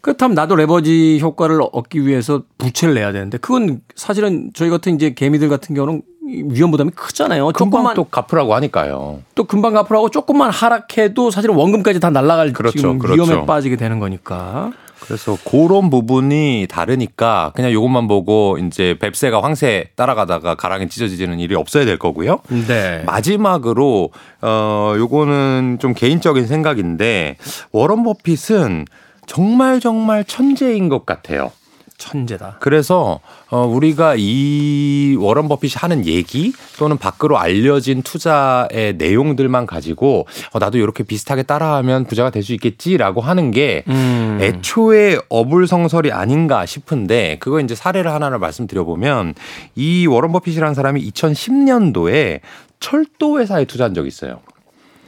Speaker 1: 그렇다면 나도 레버지 효과를 얻기 위해서 부채를 내야 되는데 그건 사실은 저희 같은 이제 개미들 같은 경우는 위험 부담이 크잖아요.
Speaker 3: 금방
Speaker 1: 조금만
Speaker 3: 또 갚으라고 하니까요.
Speaker 1: 또 금방 갚으라고 조금만 하락해도 사실은 원금까지 다 날아갈
Speaker 3: 그렇죠,
Speaker 1: 지금
Speaker 3: 그렇죠.
Speaker 1: 위험에 빠지게 되는 거니까.
Speaker 3: 그래서 그런 부분이 다르니까 그냥 요것만 보고 이제 뱁새가 황새 따라가다가 가랑이 찢어지는 일이 없어야 될 거고요.
Speaker 1: 네.
Speaker 3: 마지막으로 어 요거는 좀 개인적인 생각인데 워런 버핏은 정말 정말 천재인 것 같아요.
Speaker 1: 천재다.
Speaker 3: 그래서 어 우리가 이 워런 버핏이 하는 얘기 또는 밖으로 알려진 투자의 내용들만 가지고 어 나도 이렇게 비슷하게 따라하면 부자가 될 수 있겠지라고 하는 게
Speaker 1: 음.
Speaker 3: 애초에 어불성설이 아닌가 싶은데 그거 이제 사례를 하나를 말씀드려 보면 이 워런 버핏이라는 사람이 2010년도에 철도 회사에 투자한 적이 있어요.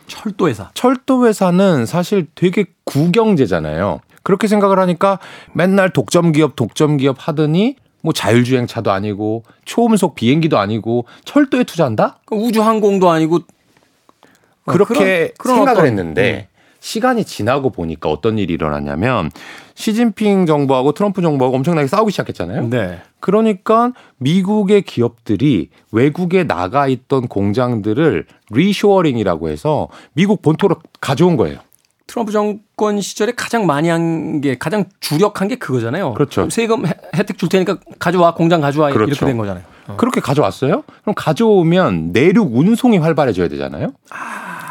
Speaker 1: 철도 회사.
Speaker 3: 철도 회사는 사실 되게 구경제잖아요. 그렇게 생각을 하니까 맨날 독점 기업 독점 기업 하더니 뭐 자율주행차도 아니고 초음속 비행기도 아니고 철도에 투자한다?
Speaker 1: 우주 항공도 아니고 어,
Speaker 3: 그렇게
Speaker 1: 그런- 그런
Speaker 3: 생각을
Speaker 1: 어떤-
Speaker 3: 했는데 시간이 지나고 보니까 어떤 일이 일어났냐면 시진핑 정부하고 트럼프 정부하고 엄청나게 싸우기 시작했잖아요.
Speaker 1: 네.
Speaker 3: 그러니까 미국의 기업들이 외국에 나가 있던 공장들을 reshoring이라고 해서 미국 본토로 가져온 거예요.
Speaker 1: 트럼프 정권 시절에 가장 많이 한 게 가장 주력한 게 그거잖아요.
Speaker 3: 그렇죠.
Speaker 1: 세금 혜- 혜택 줄 테니까 가져와 공장 가져와 이렇게
Speaker 3: 그렇죠.
Speaker 1: 된 거잖아요. 어.
Speaker 3: 그렇게 가져왔어요? 그럼 가져오면 내륙 운송이 활발해져야 되잖아요.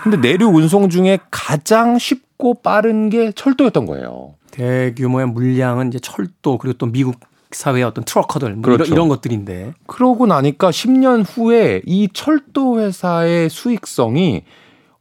Speaker 3: 근데 내륙 운송 중에 가장 쉽고 빠른 게 철도였던 거예요.
Speaker 1: 대규모의 물량은 이제 철도 그리고 또 미국 사회의 어떤 trucker들 뭐
Speaker 3: 그렇죠.
Speaker 1: 이런, 이런 것들인데
Speaker 3: 그러고 나니까 10년 후에 이 철도 회사의 수익성이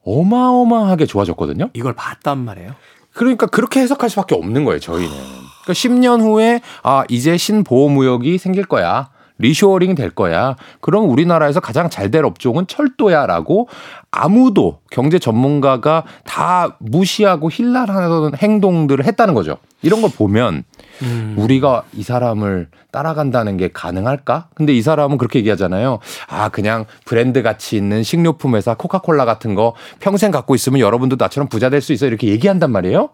Speaker 3: 어마어마하게 좋아졌거든요.
Speaker 1: 이걸 봤단 말이에요.
Speaker 3: 그러니까 그렇게 해석할 수밖에 없는 거예요, 저희는. 그러니까 10년 후에 아, 이제 신보호무역이 생길 거야. reshoring이 될 거야. 그럼 우리나라에서 가장 잘 될 업종은 철도야라고 아무도 경제 전문가가 다 무시하고 힐난하는 행동들을 했다는 거죠. 이런 걸 보면
Speaker 1: 음.
Speaker 3: 우리가 이 사람을 따라간다는 게 가능할까? 근데 이 사람은 그렇게 얘기하잖아요. 아, 그냥 브랜드 가치 있는 식료품 회사 코카콜라 같은 거 평생 갖고 있으면 여러분도 나처럼 부자 될 수 있어. 이렇게 얘기한단 말이에요.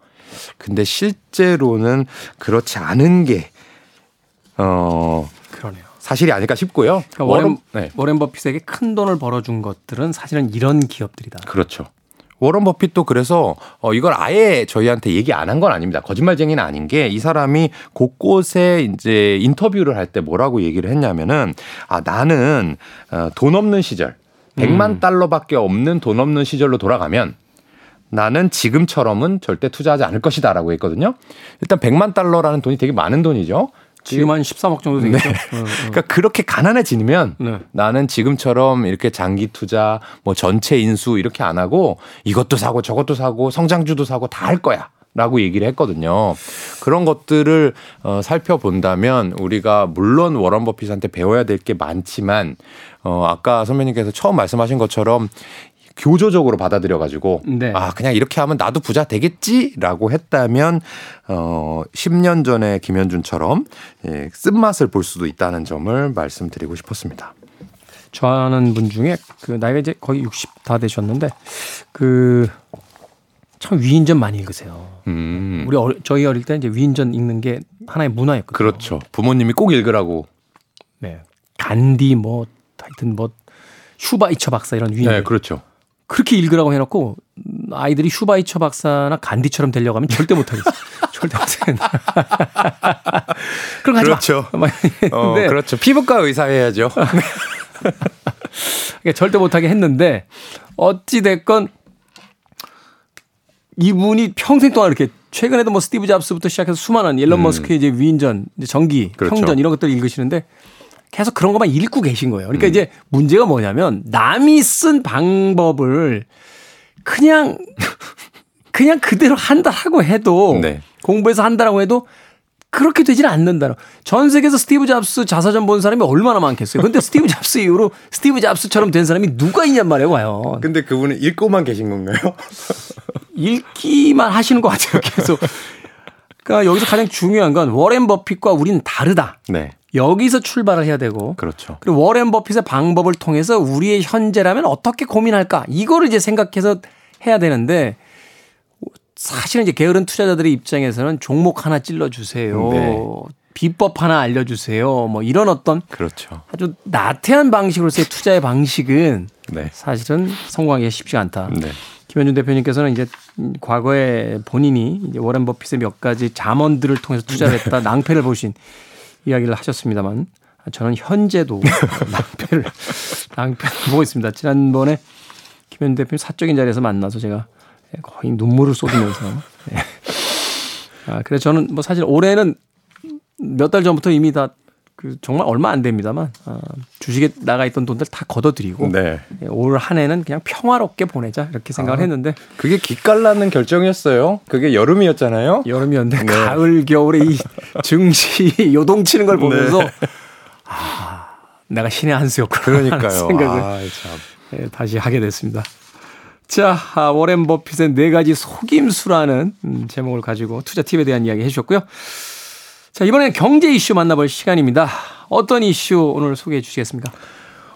Speaker 3: 근데 실제로는 그렇지 않은 게, 어,
Speaker 1: 그러네요.
Speaker 3: 사실이 아닐까 싶고요.
Speaker 1: 그러니까 워렌,
Speaker 3: 네.
Speaker 1: 워렌 버핏에게 큰 돈을 벌어준 것들은 사실은 이런 기업들이다.
Speaker 3: 그렇죠. 워런 버핏도 그래서 어 이걸 아예 저희한테 얘기 안 한 건 아닙니다. 거짓말쟁이는 아닌 게 이 사람이 곳곳에 이제 인터뷰를 할 때 뭐라고 얘기를 했냐면은 아 나는 어돈 없는 시절 100만
Speaker 1: 음.
Speaker 3: 달러밖에 없는 돈 없는 시절로 돌아가면 나는 지금처럼은 절대 투자하지 않을 것이다라고 했거든요. 일단 100만 달러라는 돈이 되게 많은 돈이죠.
Speaker 1: 지금 한 13억 정도 되겠죠. 어, 어.
Speaker 3: 그러니까 그렇게 가난해지면
Speaker 1: 네.
Speaker 3: 나는 지금처럼 이렇게 장기 투자, 뭐 전체 인수 이렇게 안 하고 이것도 사고 저것도 사고 성장주도 사고 다 할 거야. 라고 얘기를 했거든요. 그런 것들을 어, 살펴본다면 우리가 물론 워런 버핏한테 배워야 될 게 많지만 어, 아까 선배님께서 처음 말씀하신 것처럼 교조적으로 받아들여 가지고
Speaker 1: 네.
Speaker 3: 아 그냥 이렇게 하면 나도 부자 되겠지라고 했다면 어 10년 전에 김현준처럼 예, 쓴맛을 볼 수도 있다는 점을 말씀드리고 싶었습니다.
Speaker 1: 좋아하는 분 중에 그 나이가 이제 거의 60 다 되셨는데 그 참 위인전 많이 읽으세요.
Speaker 3: 음.
Speaker 1: 우리 어리, 저희 어릴 때 이제 위인전 읽는 게 하나의 문화였거든요.
Speaker 3: 그렇죠. 부모님이 꼭 읽으라고.
Speaker 1: 네. 간디 뭐 하여튼 뭐 슈바이처 박사 이런 위인
Speaker 3: 네, 그렇죠.
Speaker 1: 그렇게 읽으라고 해놓고 아이들이 슈바이처 박사나 간디처럼 되려고 하면 절대 못하겠어. 절대 거 하지
Speaker 3: 그렇죠. 어, 그렇죠. 피부과 의사 해야죠.
Speaker 1: 그러니까 절대 못하게 했는데 어찌 됐건 이분이 평생 동안 이렇게 최근에도 뭐 스티브 잡스부터 시작해서 수많은 일론 머스크의 이제 위인전, 이제 전기,
Speaker 3: 음. 그렇죠.
Speaker 1: 평전 이런 것들 을 읽으시는데 계속 그런 것만 읽고 계신 거예요.
Speaker 3: 음.
Speaker 1: 그러니까 이제 문제가 뭐냐면 남이 쓴 방법을 그냥 그냥 그대로 한다라고 해도
Speaker 3: 네.
Speaker 1: 공부해서 한다라고 해도 그렇게 되지는 않는다는. 전 세계에서 스티브 잡스 자서전 본 사람이 얼마나 많겠어요. 근데 스티브 잡스 이후로 스티브 잡스처럼 된 사람이 누가 있냔 말이에요, 과연.
Speaker 3: 근데 그분은 읽고만 계신 건가요?
Speaker 1: 읽기만 하시는 것 같아요, 계속. 그러니까 여기서 가장 중요한 건 워렌 버핏과 우리는 다르다.
Speaker 3: 네.
Speaker 1: 여기서 출발을 해야 되고.
Speaker 3: 그렇죠.
Speaker 1: 그리고 워렌 버핏의 방법을 통해서 우리의 현재라면 어떻게 고민할까? 이거를 이제 생각해서 해야 되는데 사실은 이제 게으른 투자자들의 입장에서는 종목 하나 찔러 주세요.
Speaker 3: 네.
Speaker 1: 비법 하나 알려주세요. 뭐 이런 어떤
Speaker 3: 그렇죠.
Speaker 1: 아주 나태한 방식으로서의 투자의 방식은
Speaker 3: 네.
Speaker 1: 사실은 성공하기가 쉽지가 않다.
Speaker 3: 네.
Speaker 1: 김현준 대표님께서는 이제 과거에 본인이 이제 워렌 버핏의 몇 가지 잠언들을 통해서 투자를 했다 낭패를 보신 이야기를 하셨습니다만 저는 현재도 낭패를 낭패를 보고 있습니다. 지난번에 김현준 대표님 사적인 자리에서 만나서 제가 거의 눈물을 쏟으면서 네. 아, 그래서 저는 뭐 사실 올해는 몇 달 전부터 이미 다 그 정말 얼마 안 됩니다만 아, 주식에 나가 있던 돈들 다 걷어들이고
Speaker 3: 네.
Speaker 1: 예, 올한 해는 그냥 평화롭게 보내자 이렇게 생각을
Speaker 3: 아.
Speaker 1: 했는데
Speaker 3: 그게 기깔나는 결정이었어요. 그게 여름이었잖아요.
Speaker 1: 여름이었는데
Speaker 3: 네.
Speaker 1: 가을 겨울에 이 증시 요동치는 걸 보면서
Speaker 3: 네.
Speaker 1: 아 내가 신의 한 수였구나
Speaker 3: 그러니까요.
Speaker 1: 생각을
Speaker 3: 아, 참.
Speaker 1: 예, 다시 하게 됐습니다. 자 아, 워렌 버핏의 네 가지 속임수라는 음, 제목을 가지고 투자 팁에 대한 이야기 해주셨고요. 자 이번에는 경제 이슈 만나볼 시간입니다. 어떤 이슈 오늘 소개해 주시겠습니까?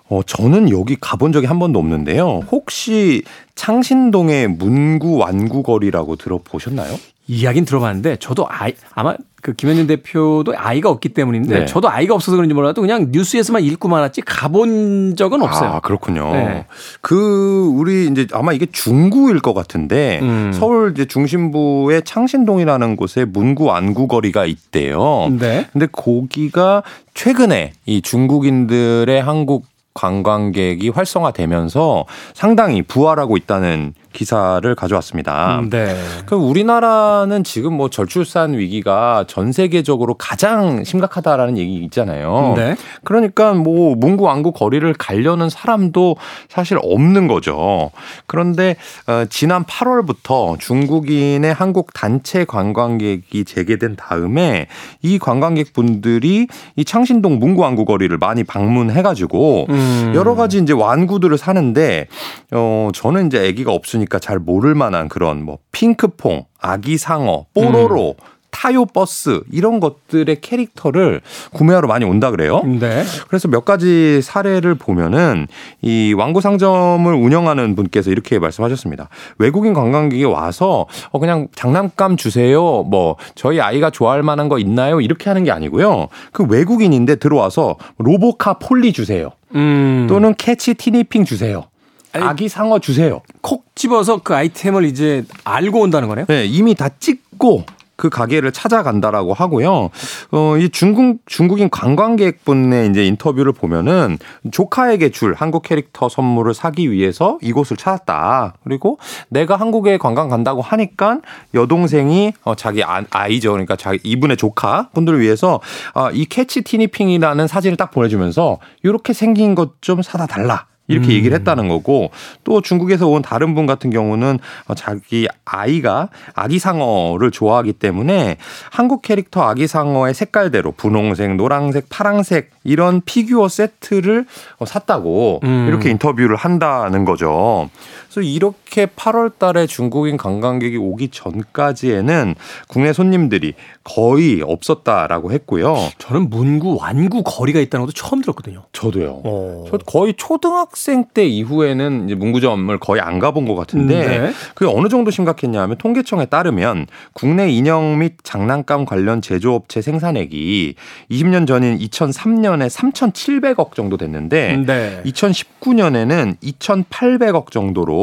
Speaker 3: 어, 저는 여기 가본 적이 한 번도 없는데요. 혹시 창신동의 문구 완구 거리라고 들어보셨나요?
Speaker 1: 이야기는 들어봤는데 저도 아이 아마 그 김현준 대표도 아이가 없기 때문인데
Speaker 3: 네.
Speaker 1: 저도 아이가 없어서 그런지 몰라도 그냥 뉴스에서만 읽고 말았지 가본 적은 없어요.
Speaker 3: 아, 그렇군요.
Speaker 1: 네.
Speaker 3: 그 우리 이제 아마 이게 중구일 것 같은데
Speaker 1: 음.
Speaker 3: 서울 이제 중심부의 창신동이라는 곳에 문구 안구 거리가 있대요.
Speaker 1: 네.
Speaker 3: 근데 거기가 최근에 이 중국인들의 한국 관광객이 활성화되면서 상당히 부활하고 있다는 기사를 가져왔습니다.
Speaker 1: 네.
Speaker 3: 그 우리나라는 지금 뭐 저출산 위기가 전 세계적으로 가장 심각하다라는 얘기 있잖아요.
Speaker 1: 네.
Speaker 3: 그러니까 뭐 문구 안구 거리를 가려는 사람도 사실 없는 거죠. 그런데 어, 지난 8월부터 중국인의 한국 단체 관광객이 재개된 다음에 이 관광객분들이 이 창신동 문구 안구 거리를 많이 방문해 가지고
Speaker 1: 음.
Speaker 3: 여러 가지 이제 완구들을 사는데 어 저는 이제 아기가 없으니까 잘 모를 만한 그런 뭐 핑크퐁, 아기 상어, 뽀로로 타요 버스 이런 것들의 캐릭터를 구매하러 많이 온다 그래요.
Speaker 1: 네.
Speaker 3: 그래서 몇 가지 사례를 보면은 이 완구 상점을 운영하는 분께서 이렇게 말씀하셨습니다. 외국인 관광객이 와서 어 그냥 장난감 주세요. 뭐 저희 아이가 좋아할 만한 거 있나요? 이렇게 하는 게 아니고요. 그 외국인인데 들어와서 로보카 폴리 주세요.
Speaker 1: 음.
Speaker 3: 또는 캐치 티니핑 주세요. 아기 상어 주세요.
Speaker 1: 콕 집어서 그 아이템을 이제 알고 온다는 거네요.
Speaker 3: 네, 이미 다 찍고 그 가게를 찾아간다라고 하고요. 어, 이 중국, 중국인 관광객분의 이제 인터뷰를 보면은 조카에게 줄 한국 캐릭터 선물을 사기 위해서 이곳을 찾았다. 그리고 내가 한국에 관광 간다고 하니까 여동생이 어, 자기 아, 아이죠. 그러니까 자기 이분의 조카 분들을 위해서 아, 이 캐치 티니핑이라는 사진을 딱 보내주면서 이렇게 생긴 것 좀 사다 달라. 이렇게 음. 얘기를 했다는 거고 또 중국에서 온 다른 분 같은 경우는 어, 자기 아이가 아기상어를 좋아하기 때문에 한국 캐릭터 아기상어의 색깔대로 분홍색, 노란색, 파랑색 이런 피규어 세트를 어, 샀다고 음. 이렇게 인터뷰를 한다는 거죠. 그래서 이렇게 8월 달에 중국인 관광객이 오기 전까지에는 국내 손님들이 거의 없었다라고 했고요.
Speaker 1: 저는 문구, 완구 거리가 있다는 것도 처음 들었거든요.
Speaker 3: 저도요. 어. 저 거의 초등학생 때 이후에는 이제 문구점을 거의 안 가본 것 같은데 네. 그게 어느 정도 심각했냐면 통계청에 따르면 국내 인형 및 장난감 관련 제조업체 생산액이 20년 전인 2003년에 3,700억 정도 됐는데 네. 2019년에는 2,800억 정도로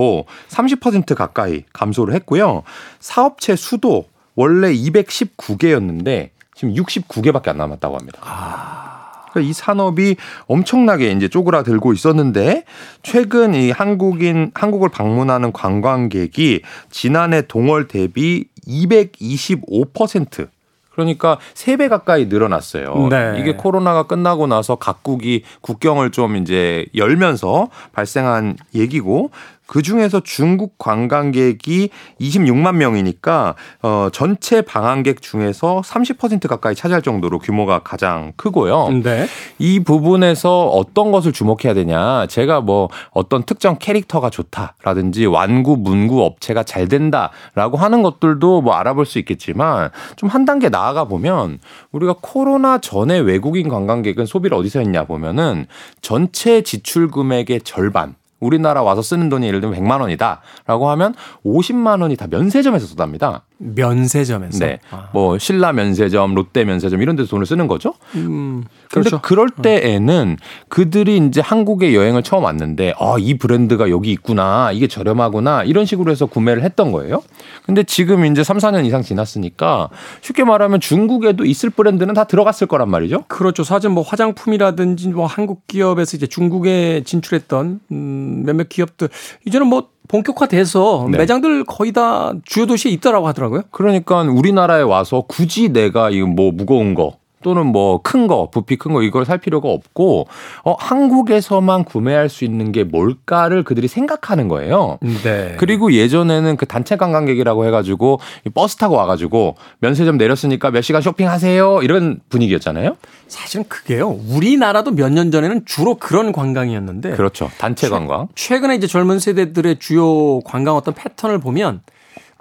Speaker 3: 30% 가까이 감소를 했고요. 사업체 수도 원래 219개였는데 지금 69개밖에 안 남았다고 합니다. 아. 그러니까 이 산업이 엄청나게 이제 쪼그라들고 있었는데 최근 이 한국인 한국을 방문하는 관광객이 지난해 동월 대비 225% 그러니까 3배 가까이 늘어났어요. 네. 이게 코로나가 끝나고 나서 각국이 국경을 좀 이제 열면서 발생한 얘기고 그 중에서 중국 관광객이 26만 명이니까 어 전체 방한객 중에서 30% 가까이 차지할 정도로 규모가 가장 크고요. 네. 이 부분에서 어떤 것을 주목해야 되냐? 제가 뭐 어떤 특정 캐릭터가 좋다라든지 완구 문구 업체가 잘 된다라고 하는 것들도 뭐 알아볼 수 있겠지만 좀 한 단계 나아가 보면 우리가 코로나 전에 외국인 관광객은 소비를 어디서 했냐 보면은 전체 지출 금액의 절반 우리나라 와서 쓰는 돈이 예를 들면 100만 원이다라고 하면 50만 원이 다 면세점에서 쏟답니다.
Speaker 1: 면세점에서.
Speaker 3: 네. 아. 뭐 신라 면세점, 롯데 면세점 이런 데서 돈을 쓰는 거죠. 음. 그런데 그렇죠. 그럴 어. 때에는 그들이 이제 한국에 여행을 처음 왔는데 아, 이 브랜드가 여기 있구나. 이게 저렴하구나. 이런 식으로 해서 구매를 했던 거예요. 근데 지금 이제 3, 4년 이상 지났으니까 쉽게 말하면 중국에도 있을 브랜드는 다 들어갔을 거란 말이죠.
Speaker 1: 그렇죠. 사실 뭐 화장품이라든지 뭐 한국 기업에서 이제 중국에 진출했던 음, 몇몇 기업들 이제는 뭐 본격화돼서 네. 매장들 거의 다 주요 도시에 있더라고 하더라고요.
Speaker 3: 그러니까 우리나라에 와서 굳이 내가 이거 뭐 무거운 거 또는 뭐 큰 거, 부피 큰 거 이걸 살 필요가 없고 어 한국에서만 구매할 수 있는 게 뭘까를 그들이 생각하는 거예요. 네. 그리고 예전에는 그 단체 관광객이라고 해 가지고 버스 타고 와 가지고 면세점 내렸으니까 몇 시간 쇼핑하세요. 이런 분위기였잖아요.
Speaker 1: 사실은 그게요. 우리나라도 몇 년 전에는 주로 그런 관광이었는데
Speaker 3: 그렇죠. 단체 관광.
Speaker 1: 최근에 이제 젊은 세대들의 주요 관광 어떤 패턴을 보면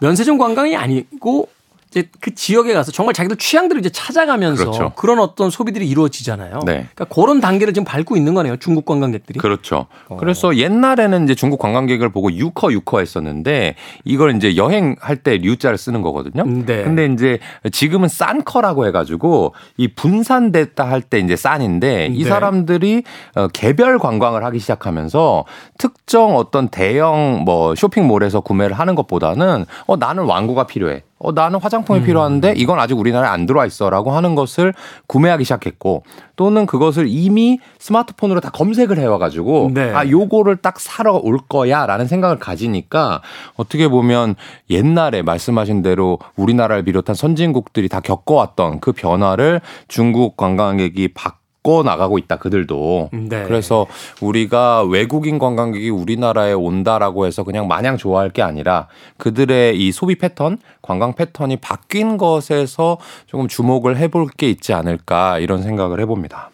Speaker 1: 면세점 관광이 아니고 이제 그 지역에 가서 정말 자기들 취향대로 이제 찾아가면서 그렇죠. 그런 어떤 소비들이 이루어지잖아요. 네. 그러니까 그런 단계를 지금 밟고 있는 거네요. 중국 관광객들이.
Speaker 3: 그렇죠. 어. 그래서 옛날에는 이제 중국 관광객을 보고 유커 유커 했었는데 이걸 이제 여행할 때 류자를 쓰는 거거든요. 네. 근데 이제 지금은 싼커라고 해가지고 이 분산됐다 할 때 이제 싼인데 이 네. 사람들이 어, 개별 관광을 하기 시작하면서 특정 어떤 대형 뭐 쇼핑몰에서 구매를 하는 것보다는 어 나는 왕구가 필요해. 어, 나는 화장품이 음. 필요한데 이건 아직 우리나라에 안 들어와 있어 라고 하는 것을 구매하기 시작했고 또는 그것을 이미 스마트폰으로 다 검색을 해와가지고 네. 아, 요거를 딱 사러 올 거야 라는 생각을 가지니까 어떻게 보면 옛날에 말씀하신 대로 우리나라를 비롯한 선진국들이 다 겪어왔던 그 변화를 중국 관광객이 바 바꿔 나가고 있다 그들도. 네. 그래서 우리가 외국인 관광객이 우리나라에 온다라고 해서 그냥 마냥 좋아할 게 아니라 그들의 이 소비 패턴, 관광 패턴이 바뀐 것에서 조금 주목을 해볼 게 있지 않을까 이런 생각을 해봅니다.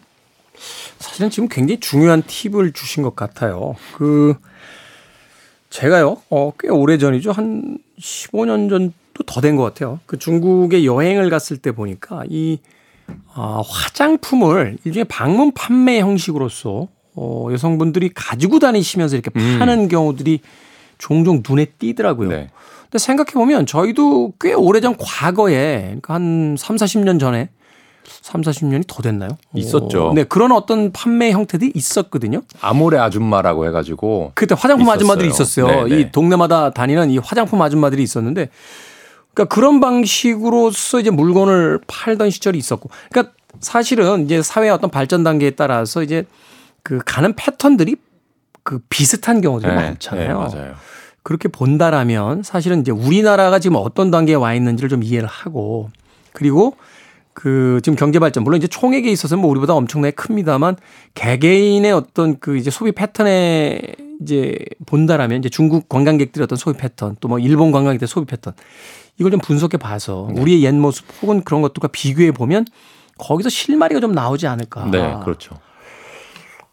Speaker 1: 사실은 지금 굉장히 중요한 팁을 주신 것 같아요. 그 제가요, 어, 꽤 오래 전이죠. 한 15년 전도 더 된 것 같아요. 그 중국에 여행을 갔을 때 보니까 이 어, 화장품을 일종의 방문 판매 형식으로서 어, 여성분들이 가지고 다니시면서 이렇게 음. 파는 음. 경우들이 종종 눈에 띄더라고요. 네. 근데 생각해 보면 저희도 꽤 오래전 과거에 그러니까 한 3, 40년 전에 3, 40년이 더 됐나요?
Speaker 3: 있었죠.
Speaker 1: 어, 네, 그런 어떤 판매 형태들이 있었거든요.
Speaker 3: 아모레 아줌마라고 해 가지고.
Speaker 1: 그때 화장품 있었어요. 아줌마들이 있었어요. 네네. 이 네. 동네마다 다니는 이 화장품 아줌마들이 있었는데 그러니까 그런 방식으로서 이제 물건을 팔던 시절이 있었고. 그러니까 사실은 이제 사회의 어떤 발전 단계에 따라서 이제 그 가는 패턴들이 그 비슷한 경우들이 네, 많잖아요. 네, 맞아요. 그렇게 본다라면 사실은 이제 우리나라가 지금 어떤 단계에 와 있는지를 좀 이해를 하고 그리고 그 지금 경제 발전 물론 이제 총액에 있어서는 뭐 우리보다 엄청나게 큽니다만 개개인의 어떤 그 이제 소비 패턴에 이제 본다라면 이제 중국 관광객들의 어떤 소비 패턴 또 뭐 일본 관광객들의 소비 패턴 이걸 좀 분석해 봐서
Speaker 3: 네.
Speaker 1: 우리의 옛 모습 혹은 그런 것들과 비교해 보면 거기서 실마리가 좀 나오지 않을까
Speaker 3: 네, 그렇죠.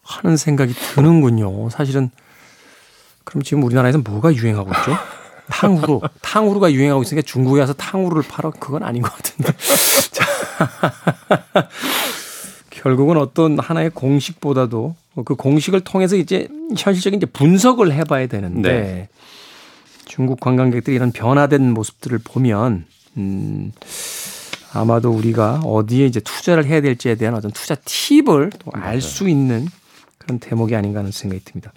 Speaker 1: 하는 생각이 드는군요. 사실은 그럼 지금 우리나라에서 뭐가 유행하고 있죠? 탕후루. 탕후루가 유행하고 있으니까 중국에 가서 탕후루를 팔아? 그건 아닌 것 같은데. 자. 결국은 어떤 하나의 공식보다도 그 공식을 통해서 이제 현실적인 이제 분석을 해봐야 되는데
Speaker 3: 네.
Speaker 1: 중국 관광객들이 이런 변화된 모습들을 보면 음 아마도 우리가 어디에 이제 투자를 해야 될지에 대한 어떤 투자 팁을 알수 있는 그런 대목이 아닌가 하는 생각이 듭니다.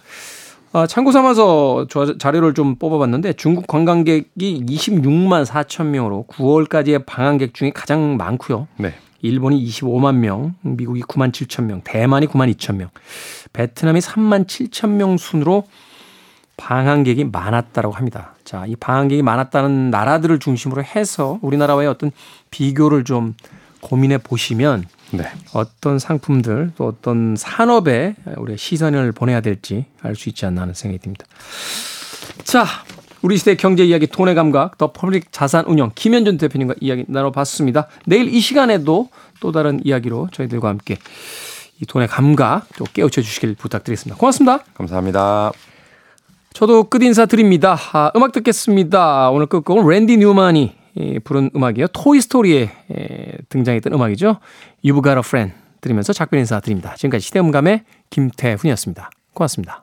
Speaker 1: 아, 참고 삼아서 저 자료를 좀 뽑아봤는데 중국 관광객이 26만 4천 명으로 9월까지의 방한객 중에 가장 많고요.
Speaker 3: 네.
Speaker 1: 일본이 25만 명, 미국이 9만 7천 명, 대만이 9만 2천 명, 베트남이 3만 7천 명 순으로 방한객이 많았다라고 합니다. 자, 이 방한객이 많았다는 나라들을 중심으로 해서 우리나라와의 어떤 비교를 좀 고민해 보시면
Speaker 3: 네.
Speaker 1: 어떤 상품들 또 어떤 산업에 우리가 시선을 보내야 될지 알 수 있지 않나 하는 생각이 듭니다. 자, 우리 시대 경제 이야기 돈의 감각 더 퍼블릭 자산운용 김현준 대표님과 이야기 나눠봤습니다. 내일 이 시간에도 또 다른 이야기로 저희들과 함께 이 돈의 감각 또 깨우쳐 주시길 부탁드리겠습니다. 고맙습니다.
Speaker 3: 감사합니다.
Speaker 1: 저도 끝 인사 드립니다. 아, 음악 듣겠습니다. 오늘 끝곡은 랜디 뉴만이 예, 부른 음악이에요. 토이 스토리에 예, 등장했던 음악이죠. You've Got a Friend 들으면서 작별 인사 드립니다. 지금까지 시대음감의 김태훈이었습니다. 고맙습니다.